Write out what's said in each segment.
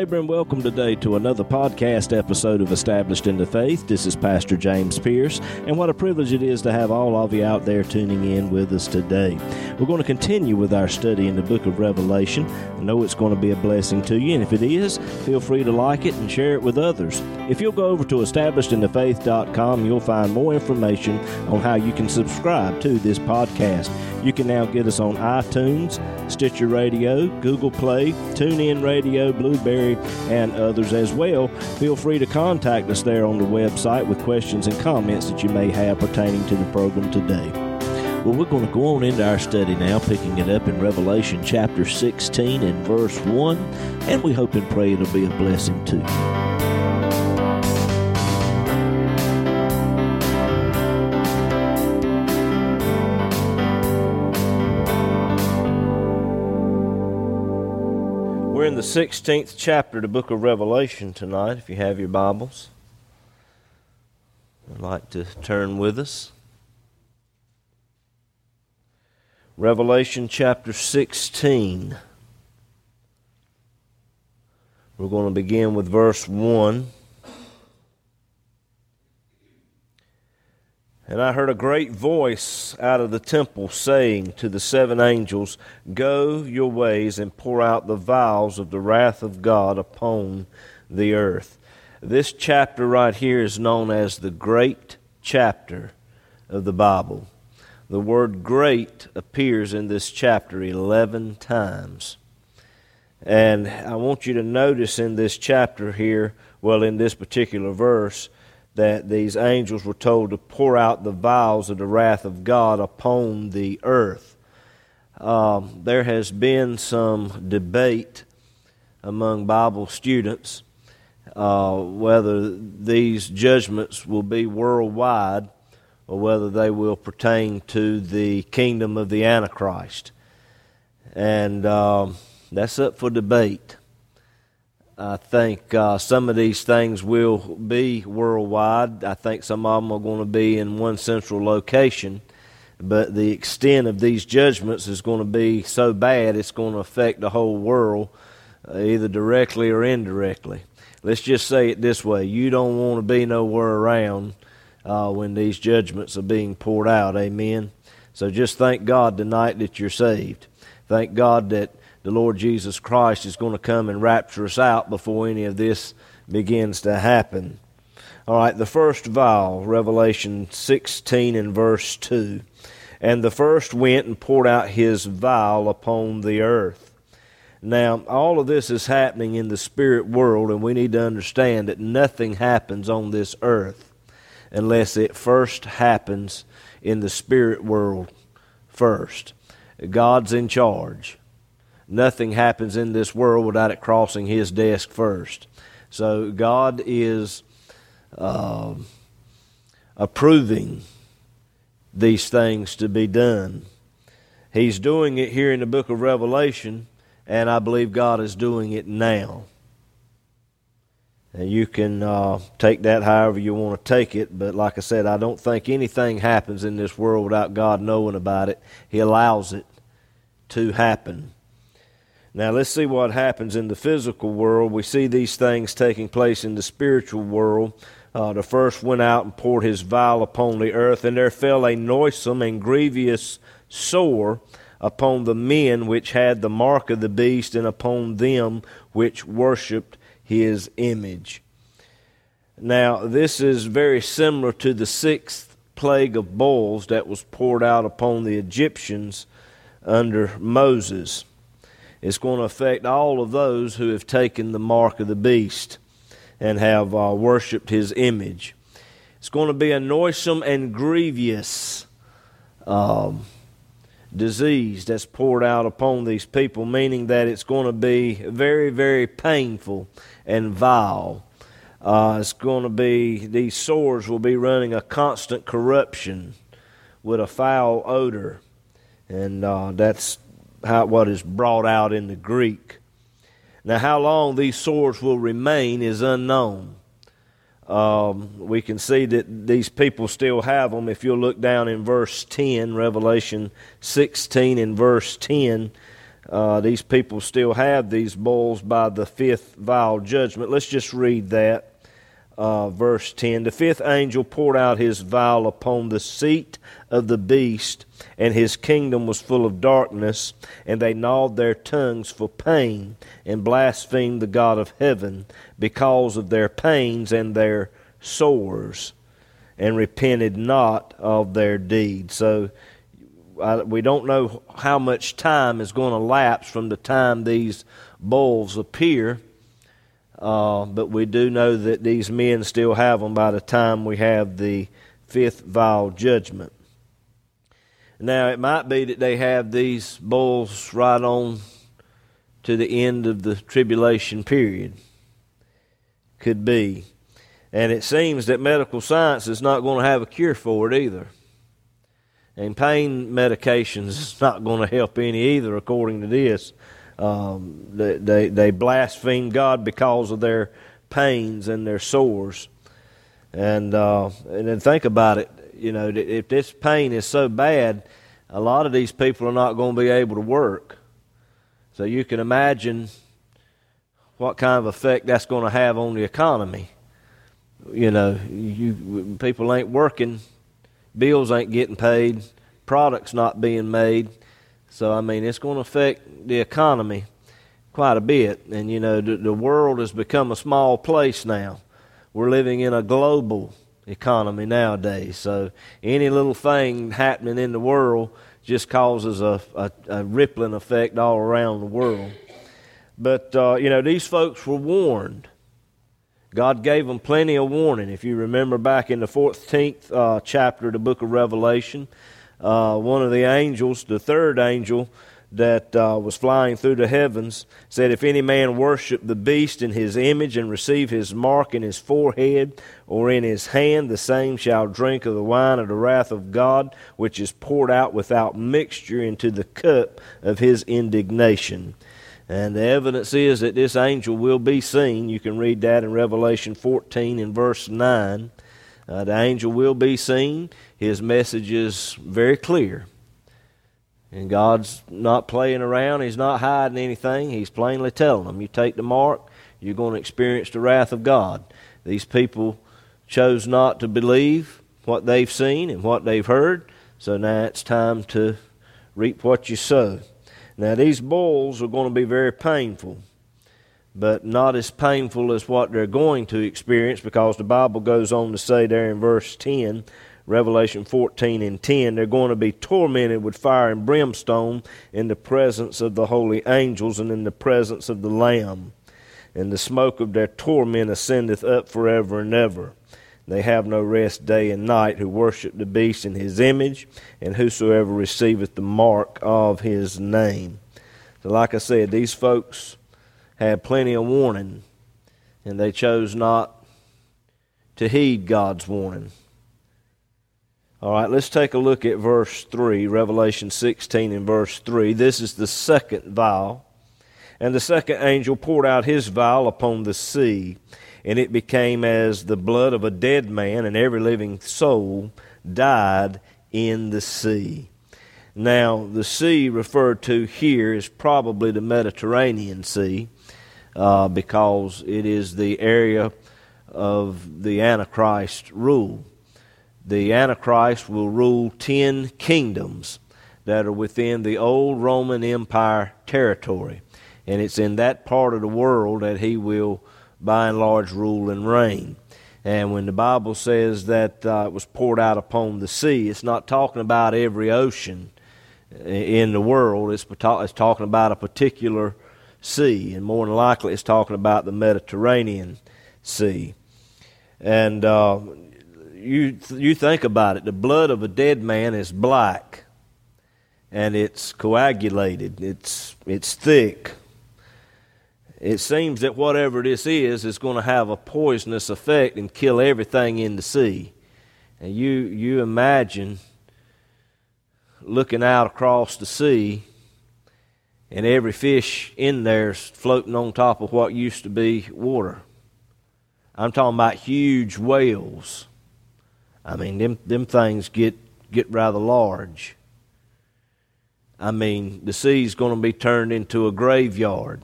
Neighbor, and welcome today to another podcast episode of Established in the Faith. This is Pastor James Pierce, and what a privilege it is to have all of you out there tuning in with us today. We're going to continue with our study in the book of Revelation. I know it's going to be a blessing to you, and if it is, feel free to like it and share it with others. If you'll go over to establishedinthefaith.com, you'll find more information on how you can subscribe to this podcast. You can now get us on iTunes, Stitcher Radio, Google Play, TuneIn Radio, Blubrry, and others as well. Feel free to contact us there on the website with questions and comments that you may have pertaining to the program today. Well, we're going to go on into our study now, picking it up in Revelation chapter 16 and verse 1, and we hope and pray it'll be a blessing to you. The 16th chapter of the book of Revelation tonight, if you have your Bibles. I'd like to turn with us. Revelation chapter 16. We're going to begin with verse 1. And I heard a great voice out of the temple saying to the seven angels, Go your ways and pour out the vials of the wrath of God upon the earth. This chapter right here is known as the great chapter of the Bible. The word great appears in this chapter 11 times. And I want you to notice in this chapter here, well, in this particular verse, that these angels were told to pour out the vials of the wrath of God upon the earth. Um, there has been some debate among Bible students uh, whether these judgments will be worldwide or whether they will pertain to the kingdom of the Antichrist. And um, that's up for debate. I think uh, some of these things will be worldwide. I think some of them are going to be in one central location. But the extent of these judgments is going to be so bad it's going to affect the whole world, uh, either directly or indirectly. Let's just say it this way you don't want to be nowhere around uh, when these judgments are being poured out. Amen. So just thank God tonight that you're saved. Thank God that the Lord Jesus Christ is going to come and rapture us out before any of this begins to happen. All right, the first vial, Revelation 16 and verse 2. And the first went and poured out his vial upon the earth. Now, all of this is happening in the spirit world, and we need to understand that nothing happens on this earth unless it first happens in the spirit world first. God's in charge nothing happens in this world without it crossing his desk first. So God is uh, approving these things to be done. He's doing it here in the book of Revelation, and I believe God is doing it now. And you can uh, take that however you want to take it, but like I said, I don't think anything happens in this world without God knowing about it. He allows it to happen. Now, let's see what happens in the physical world. We see these things taking place in the spiritual world. Uh, the first went out and poured his vial upon the earth, and there fell a noisome and grievous sore upon the men which had the mark of the beast, and upon them which worshipped his image. Now, this is very similar to the sixth plague of boils that was poured out upon the Egyptians under Moses. It's going to affect all of those who have taken the mark of the beast and have uh, worshiped his image. It's going to be a noisome and grievous um, disease that's poured out upon these people, meaning that it's going to be very, very painful and vile. Uh, it's going to be, these sores will be running a constant corruption with a foul odor. And uh, that's how, what is brought out in the Greek. Now, how long these sores will remain is unknown. Um, we can see that these people still have them. If you'll look down in verse 10, Revelation 16 in verse 10, uh, these people still have these bowls by the fifth vial judgment. Let's just read that. Uh, verse 10 The fifth angel poured out his vial upon the seat of the beast, and his kingdom was full of darkness, and they gnawed their tongues for pain, and blasphemed the God of heaven because of their pains and their sores, and repented not of their deeds. So I, we don't know how much time is going to lapse from the time these bulls appear, uh, but we do know that these men still have them by the time we have the fifth vial judgment. Now, it might be that they have these bulls right on to the end of the tribulation period. Could be. And it seems that medical science is not going to have a cure for it either. And pain medications is not going to help any either, according to this. Um, they, they, they blaspheme God because of their pains and their sores. And, uh, and then think about it. You know, if this pain is so bad, a lot of these people are not going to be able to work. So you can imagine what kind of effect that's going to have on the economy. You know, you people ain't working bills ain't getting paid, products not being made. So, I mean, it's going to affect the economy quite a bit. And, you know, the, the world has become a small place now. We're living in a global economy nowadays. So, any little thing happening in the world just causes a, a, a rippling effect all around the world. But, uh, you know, these folks were warned God gave them plenty of warning. If you remember back in the 14th uh, chapter of the book of Revelation, uh, one of the angels, the third angel that uh, was flying through the heavens, said, If any man worship the beast in his image and receive his mark in his forehead or in his hand, the same shall drink of the wine of the wrath of God, which is poured out without mixture into the cup of his indignation. And the evidence is that this angel will be seen. You can read that in Revelation 14 in verse 9. Uh, the angel will be seen. His message is very clear. And God's not playing around. He's not hiding anything. He's plainly telling them, you take the mark, you're going to experience the wrath of God. These people chose not to believe what they've seen and what they've heard. So now it's time to reap what you sow. Now, these bulls are going to be very painful, but not as painful as what they're going to experience because the Bible goes on to say there in verse 10, Revelation 14 and 10, they're going to be tormented with fire and brimstone in the presence of the holy angels and in the presence of the Lamb. And the smoke of their torment ascendeth up forever and ever. They have no rest day and night who worship the beast in his image, and whosoever receiveth the mark of his name. So, like I said, these folks had plenty of warning, and they chose not to heed God's warning. All right, let's take a look at verse 3, Revelation 16 and verse 3. This is the second vial. And the second angel poured out his vial upon the sea and it became as the blood of a dead man, and every living soul died in the sea. Now, the sea referred to here is probably the Mediterranean Sea uh, because it is the area of the Antichrist rule. The Antichrist will rule ten kingdoms that are within the old Roman Empire territory. And it's in that part of the world that he will by and large rule and reign. And when the Bible says that uh, it was poured out upon the sea, it's not talking about every ocean in the world. It's, it's talking about a particular sea, and more than likely, it's talking about the Mediterranean Sea. And uh, you you think about it, the blood of a dead man is black, and it's coagulated. It's it's thick it seems that whatever this is is going to have a poisonous effect and kill everything in the sea. And you, you imagine looking out across the sea and every fish in there is floating on top of what used to be water. I'm talking about huge whales. I mean, them, them things get, get rather large. I mean, the sea's going to be turned into a graveyard.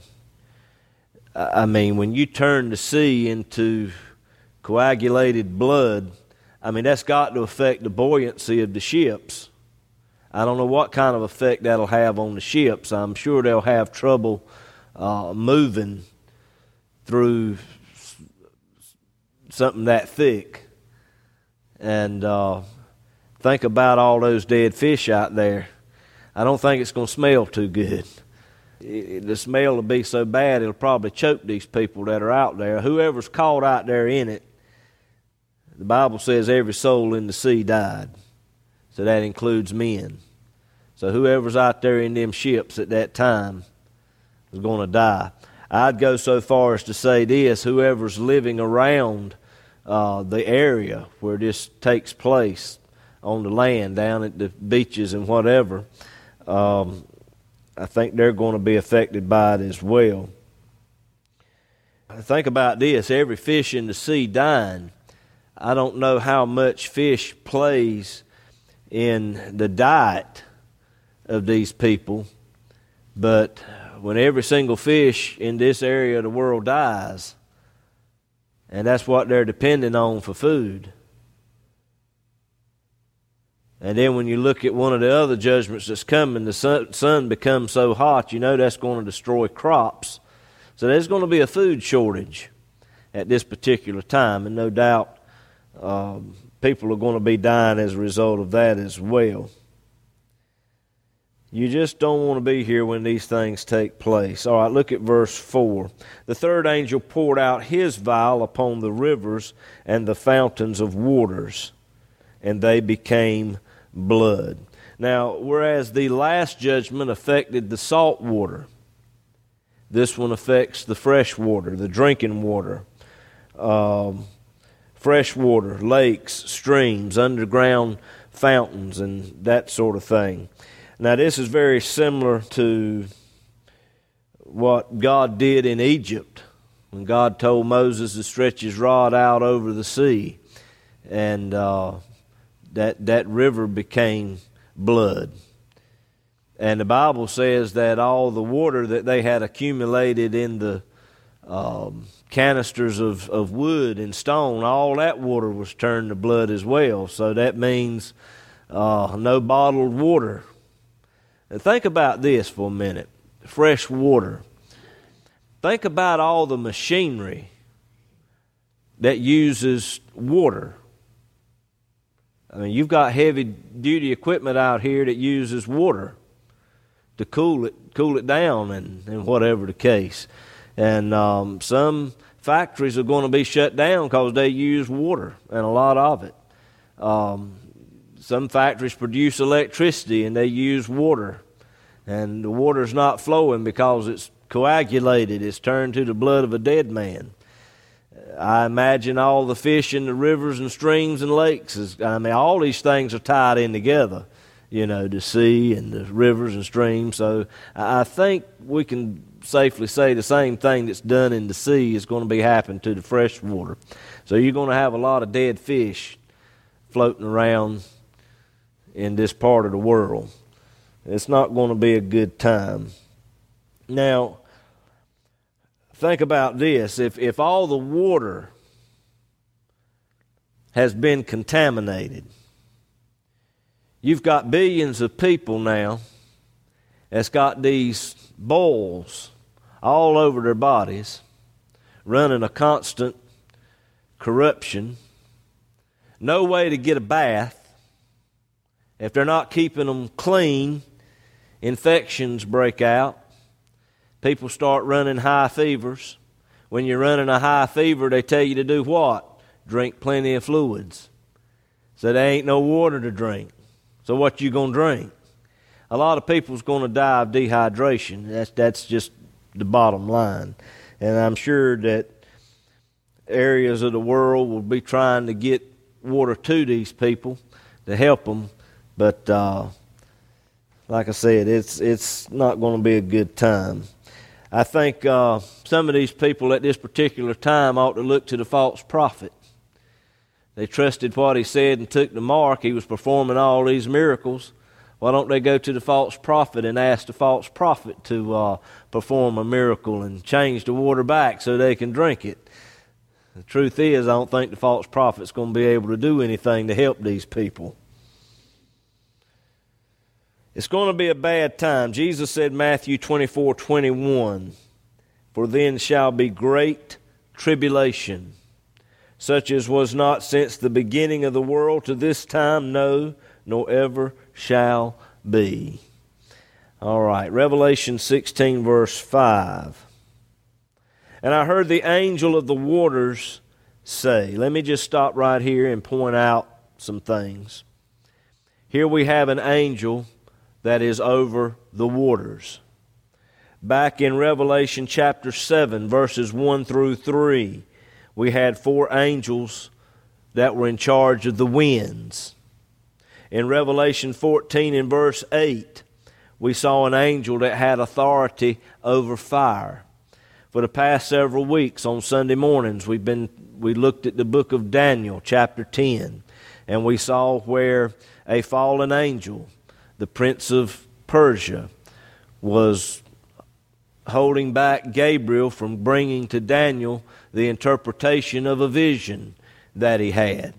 I mean, when you turn the sea into coagulated blood, I mean, that's got to affect the buoyancy of the ships. I don't know what kind of effect that'll have on the ships. I'm sure they'll have trouble uh, moving through something that thick. And uh, think about all those dead fish out there. I don't think it's going to smell too good. It, the smell will be so bad it'll probably choke these people that are out there. Whoever's caught out there in it, the Bible says every soul in the sea died. So that includes men. So whoever's out there in them ships at that time is going to die. I'd go so far as to say this whoever's living around uh, the area where this takes place on the land, down at the beaches and whatever, um, I think they're going to be affected by it as well. Think about this every fish in the sea dying. I don't know how much fish plays in the diet of these people, but when every single fish in this area of the world dies, and that's what they're depending on for food. And then when you look at one of the other judgments that's coming, the sun, sun becomes so hot, you know that's going to destroy crops. So there's going to be a food shortage at this particular time, and no doubt um, people are going to be dying as a result of that as well. You just don't want to be here when these things take place. All right, look at verse 4. The third angel poured out his vial upon the rivers and the fountains of waters, and they became blood. Now, whereas the last judgment affected the salt water, this one affects the fresh water, the drinking water, um, fresh water, lakes, streams, underground fountains, and that sort of thing. Now, this is very similar to what God did in Egypt when God told Moses to stretch his rod out over the sea, and uh, that that river became blood. And the Bible says that all the water that they had accumulated in the um, canisters of, of wood and stone, all that water was turned to blood as well. So that means uh, no bottled water now think about this for a minute fresh water. Think about all the machinery that uses water. I mean, you've got heavy duty equipment out here that uses water to cool it, cool it down, and, and whatever the case. And um, some factories are going to be shut down because they use water and a lot of it. Um, some factories produce electricity and they use water. And the water's not flowing because it's coagulated, it's turned to the blood of a dead man. I imagine all the fish in the rivers and streams and lakes. Is, I mean, all these things are tied in together, you know, the sea and the rivers and streams. So I think we can safely say the same thing that's done in the sea is going to be happening to the fresh water. So you're going to have a lot of dead fish floating around in this part of the world. It's not going to be a good time. Now, think about this. If, if all the water has been contaminated, you've got billions of people now that's got these boils all over their bodies, running a constant corruption, no way to get a bath. If they're not keeping them clean, infections break out. People start running high fevers. When you're running a high fever, they tell you to do what? Drink plenty of fluids. So there ain't no water to drink. So what you gonna drink? A lot of people's gonna die of dehydration. That's that's just the bottom line. And I'm sure that areas of the world will be trying to get water to these people to help them, but uh, like I said, it's it's not going to be a good time. I think uh, some of these people at this particular time ought to look to the false prophet. They trusted what he said and took the mark. He was performing all these miracles. Why don't they go to the false prophet and ask the false prophet to uh, perform a miracle and change the water back so they can drink it? The truth is, I don't think the false prophet's going to be able to do anything to help these people. It's going to be a bad time. Jesus said, Matthew 24 21, For then shall be great tribulation, such as was not since the beginning of the world to this time, no, nor ever shall be. All right, Revelation 16, verse 5. And I heard the angel of the waters say, let me just stop right here and point out some things. Here we have an angel that is over the waters. Back in Revelation chapter 7, verses 1 through 3, we had four angels that were in charge of the winds. In Revelation 14 and verse 8, we saw an angel that had authority over fire for the past several weeks on Sunday mornings we've been we looked at the book of Daniel chapter 10 and we saw where a fallen angel the prince of Persia was holding back Gabriel from bringing to Daniel the interpretation of a vision that he had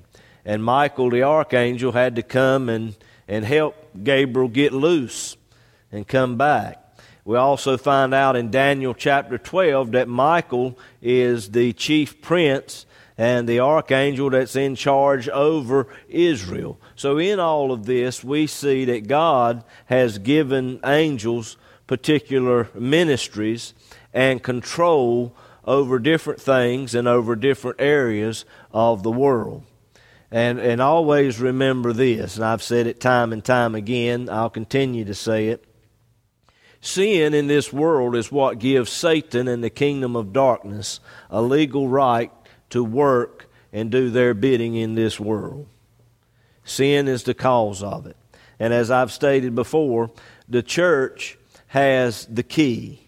and Michael the archangel had to come and and help Gabriel get loose and come back we also find out in Daniel chapter 12 that Michael is the chief prince and the archangel that's in charge over Israel. So, in all of this, we see that God has given angels particular ministries and control over different things and over different areas of the world. And, and always remember this, and I've said it time and time again, I'll continue to say it. Sin in this world is what gives Satan and the kingdom of darkness a legal right to work and do their bidding in this world. Sin is the cause of it. And as I've stated before, the church has the key.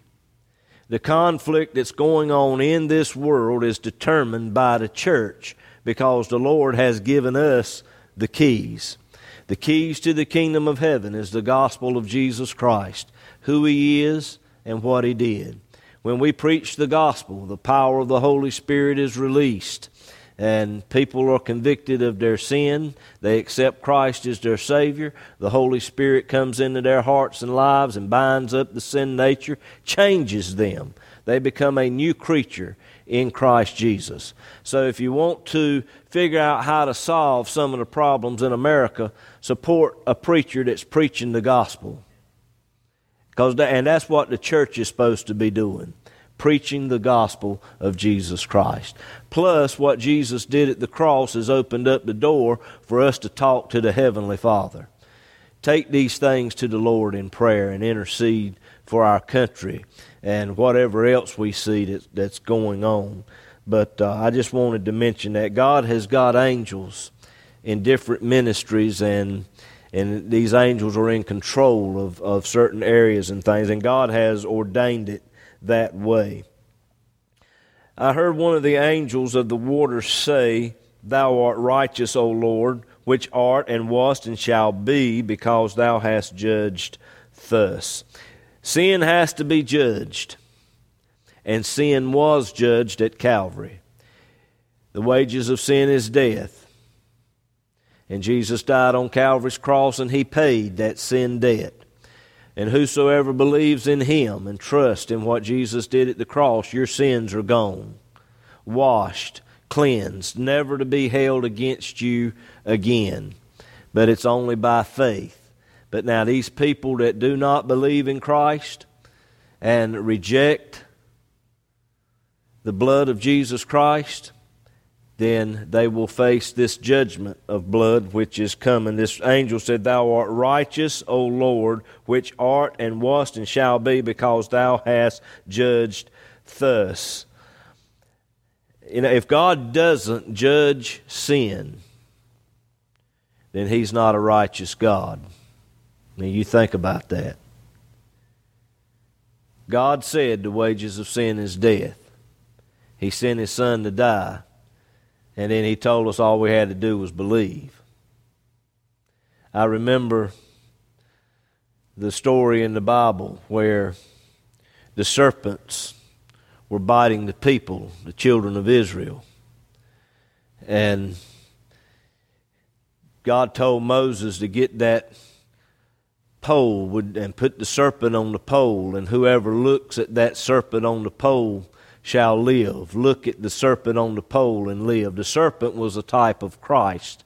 The conflict that's going on in this world is determined by the church because the Lord has given us the keys. The keys to the kingdom of heaven is the gospel of Jesus Christ who He is and what He did. When we preach the gospel, the power of the Holy Spirit is released, and people are convicted of their sin. They accept Christ as their Savior. The Holy Spirit comes into their hearts and lives and binds up the sin nature, changes them. They become a new creature in Christ Jesus. So if you want to figure out how to solve some of the problems in America, support a preacher that's preaching the gospel. Cause, and that's what the church is supposed to be doing preaching the gospel of Jesus Christ. Plus, what Jesus did at the cross has opened up the door for us to talk to the Heavenly Father. Take these things to the Lord in prayer and intercede for our country and whatever else we see that, that's going on. But uh, I just wanted to mention that God has got angels in different ministries and and these angels are in control of, of certain areas and things, and God has ordained it that way. I heard one of the angels of the waters say, Thou art righteous, O Lord, which art and wast and shall be, because thou hast judged thus. Sin has to be judged, and sin was judged at Calvary. The wages of sin is death. And Jesus died on Calvary's cross and he paid that sin debt. And whosoever believes in him and trusts in what Jesus did at the cross, your sins are gone, washed, cleansed, never to be held against you again. But it's only by faith. But now, these people that do not believe in Christ and reject the blood of Jesus Christ, then they will face this judgment of blood which is coming. This angel said, Thou art righteous, O Lord, which art and wast and shall be, because thou hast judged thus. You know, if God doesn't judge sin, then he's not a righteous God. Now you think about that. God said the wages of sin is death. He sent his son to die and then he told us all we had to do was believe. I remember the story in the Bible where the serpents were biting the people, the children of Israel. And God told Moses to get that pole and put the serpent on the pole, and whoever looks at that serpent on the pole shall live. Look at the serpent on the pole and live. The serpent was a type of Christ.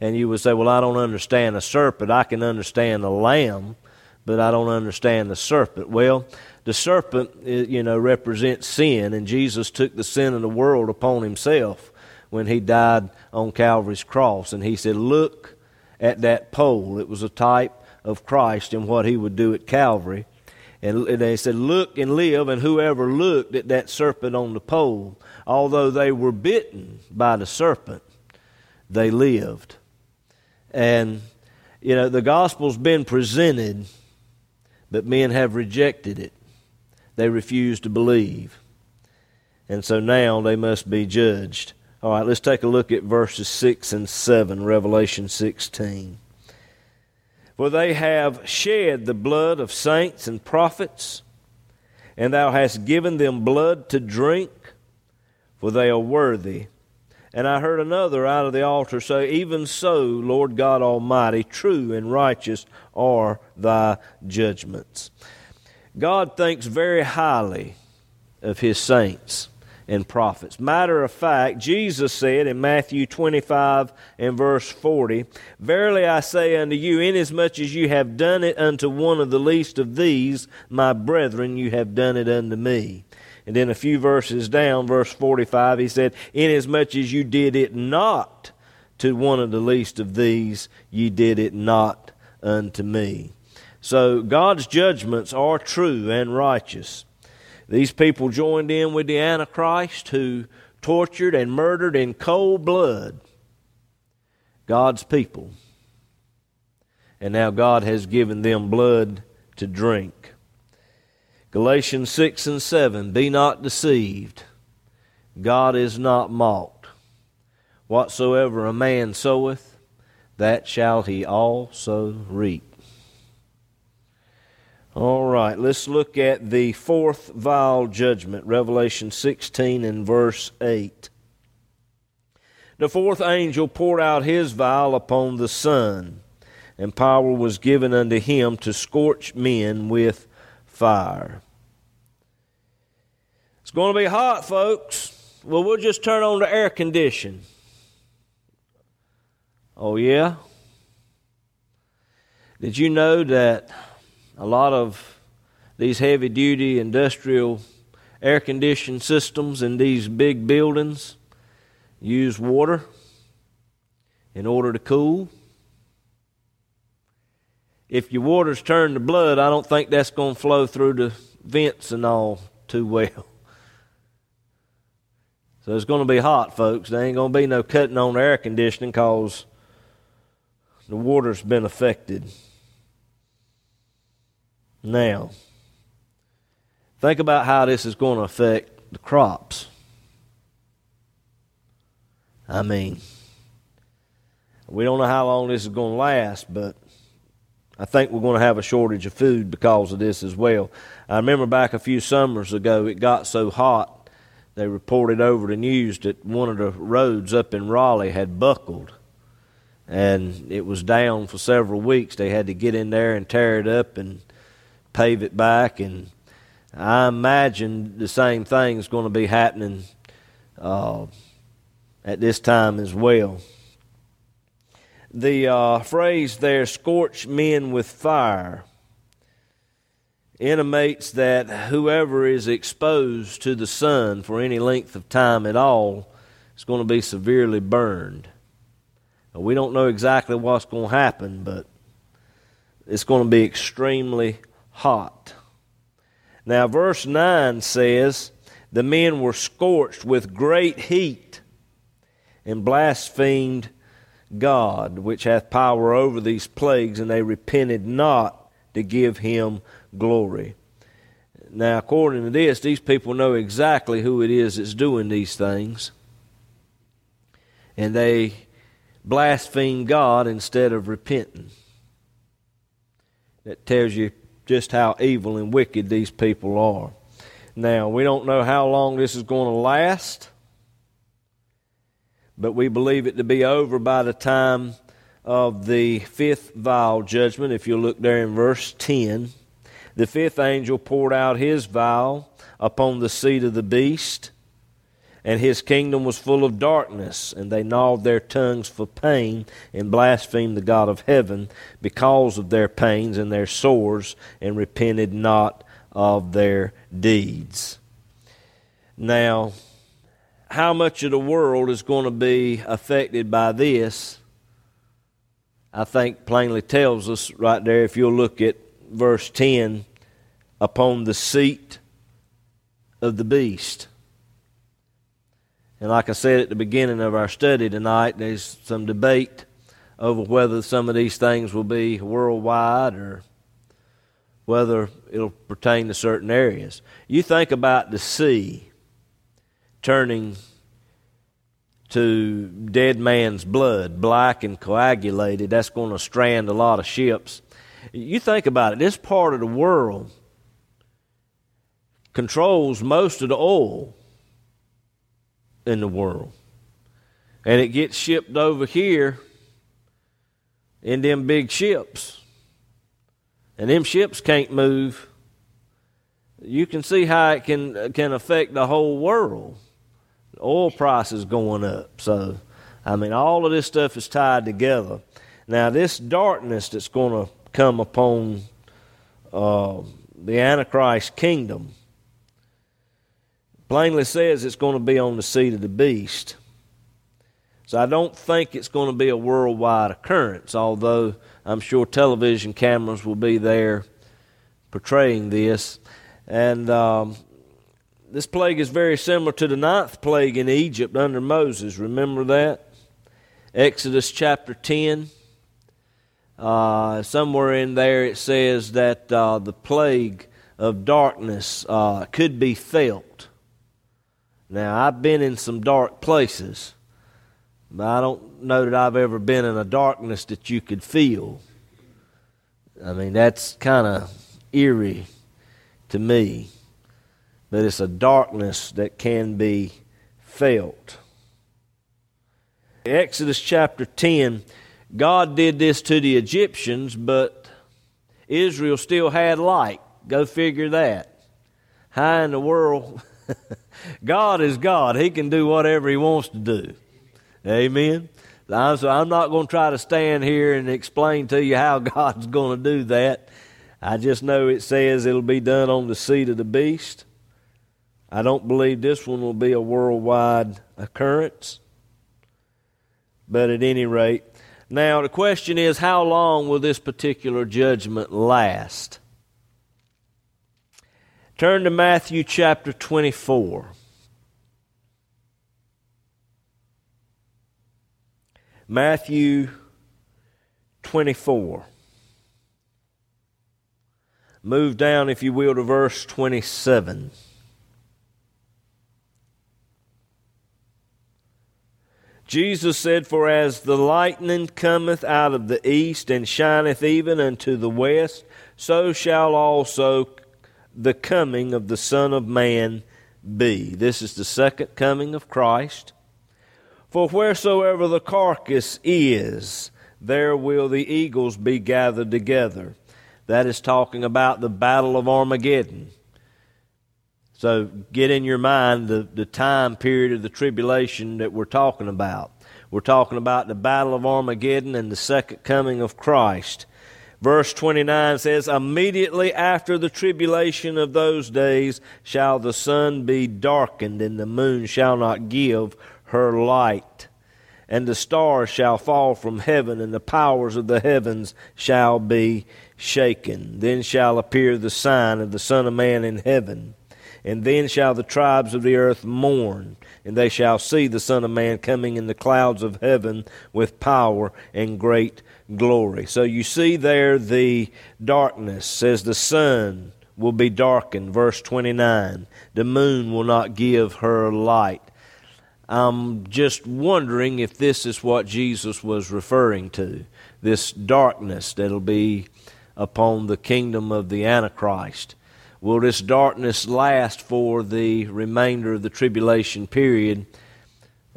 And you would say, Well, I don't understand a serpent. I can understand a lamb, but I don't understand the serpent. Well, the serpent, eh, you know, represents sin, and Jesus took the sin of the world upon himself when he died on Calvary's cross. And he said, Look at that pole. It was a type of Christ and what he would do at Calvary. And they said, Look and live. And whoever looked at that serpent on the pole, although they were bitten by the serpent, they lived. And, you know, the gospel's been presented, but men have rejected it. They refuse to believe. And so now they must be judged. All right, let's take a look at verses 6 and 7, Revelation 16. For they have shed the blood of saints and prophets, and thou hast given them blood to drink, for they are worthy. And I heard another out of the altar say, Even so, Lord God Almighty, true and righteous are thy judgments. God thinks very highly of his saints and prophets. Matter of fact, Jesus said in Matthew 25 and verse 40, Verily I say unto you, inasmuch as you have done it unto one of the least of these, my brethren, you have done it unto me. And then a few verses down, verse 45, he said, Inasmuch as you did it not to one of the least of these, ye did it not unto me. So God's judgments are true and righteous. These people joined in with the Antichrist who tortured and murdered in cold blood God's people. And now God has given them blood to drink. Galatians 6 and 7 Be not deceived, God is not mocked. Whatsoever a man soweth, that shall he also reap. All right, let's look at the fourth vial judgment, Revelation 16 and verse 8. The fourth angel poured out his vial upon the sun, and power was given unto him to scorch men with fire. It's going to be hot, folks. Well, we'll just turn on the air condition. Oh, yeah? Did you know that a lot of these heavy duty industrial air conditioned systems in these big buildings use water in order to cool. If your water's turned to blood, I don't think that's going to flow through the vents and all too well. So it's going to be hot, folks. There ain't going to be no cutting on air conditioning because the water's been affected. Now, think about how this is going to affect the crops. I mean, we don't know how long this is going to last, but I think we're going to have a shortage of food because of this as well. I remember back a few summers ago, it got so hot, they reported over the news that one of the roads up in Raleigh had buckled and it was down for several weeks. They had to get in there and tear it up and pave it back, and I imagine the same thing is going to be happening uh, at this time as well. The uh, phrase there, scorch men with fire, intimates that whoever is exposed to the sun for any length of time at all is going to be severely burned. We don't know exactly what's going to happen, but it's going to be extremely hot. Now, verse 9 says, The men were scorched with great heat and blasphemed God, which hath power over these plagues, and they repented not to give him glory. Now, according to this, these people know exactly who it is that's doing these things. And they blaspheme God instead of repenting. that tells you just how evil and wicked these people are. Now, we don't know how long this is going to last, but we believe it to be over by the time of the fifth vial judgment. If you look there in verse 10, the fifth angel poured out his vial upon the seat of the beast, and his kingdom was full of darkness, and they gnawed their tongues for pain and blasphemed the God of heaven because of their pains and their sores, and repented not of their deeds. Now, how much of the world is going to be affected by this? I think plainly tells us right there if you'll look at verse 10 upon the seat of the beast. And like I said at the beginning of our study tonight, there's some debate over whether some of these things will be worldwide or whether it'll pertain to certain areas. You think about the sea turning to dead man's blood, black and coagulated, that's going to strand a lot of ships. You think about it, this part of the world controls most of the oil in the world. And it gets shipped over here in them big ships. And them ships can't move. You can see how it can can affect the whole world. Oil prices going up. So, I mean, all of this stuff is tied together. Now, this darkness that's going to come upon uh, the Antichrist kingdom plainly says it's going to be on the seat of the beast. So I don't think it's going to be a worldwide occurrence, although I'm sure television cameras will be there portraying this. And um, this plague is very similar to the ninth plague in Egypt under Moses. Remember that? Exodus chapter 10. Uh, somewhere in there it says that uh, the plague of darkness uh, could be felt. Now, I've been in some dark places, but I don't know that I've ever been in a darkness that you could feel. I mean, that's kind of eerie to me, but it's a darkness that can be felt. Exodus chapter 10, God did this to the Egyptians, but Israel still had light. Go figure that. How in the world? God is God. He can do whatever He wants to do. Amen. So I'm not going to try to stand here and explain to you how God's going to do that. I just know it says it'll be done on the seat of the beast. I don't believe this one will be a worldwide occurrence. But at any rate, now the question is how long will this particular judgment last? Turn to Matthew chapter 24. Matthew 24. Move down, if you will, to verse 27. Jesus said, For as the lightning cometh out of the east and shineth even unto the west, so shall also the coming of the Son of Man be. This is the second coming of Christ. For wheresoever the carcass is, there will the eagles be gathered together. That is talking about the battle of Armageddon. So get in your mind the, the time period of the tribulation that we're talking about. We're talking about the battle of Armageddon and the second coming of Christ. Verse 29 says, Immediately after the tribulation of those days shall the sun be darkened, and the moon shall not give her light. And the stars shall fall from heaven, and the powers of the heavens shall be shaken. Then shall appear the sign of the Son of Man in heaven. And then shall the tribes of the earth mourn, and they shall see the Son of Man coming in the clouds of heaven with power and great glory. So you see there the darkness says the sun will be darkened. Verse 29. The moon will not give her light. I'm just wondering if this is what Jesus was referring to this darkness that'll be upon the kingdom of the Antichrist. Will this darkness last for the remainder of the tribulation period,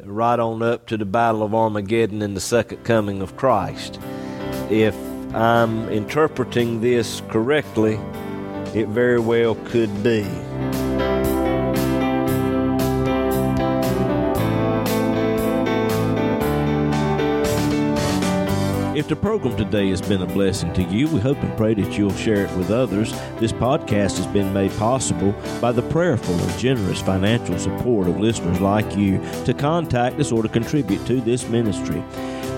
right on up to the Battle of Armageddon and the second coming of Christ? If I'm interpreting this correctly, it very well could be. If the program today has been a blessing to you, we hope and pray that you'll share it with others. This podcast has been made possible by the prayerful and generous financial support of listeners like you. To contact us or to contribute to this ministry,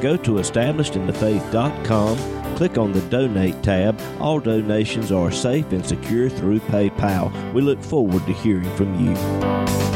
go to establishedinthefaith.com click on the Donate tab. All donations are safe and secure through PayPal. We look forward to hearing from you.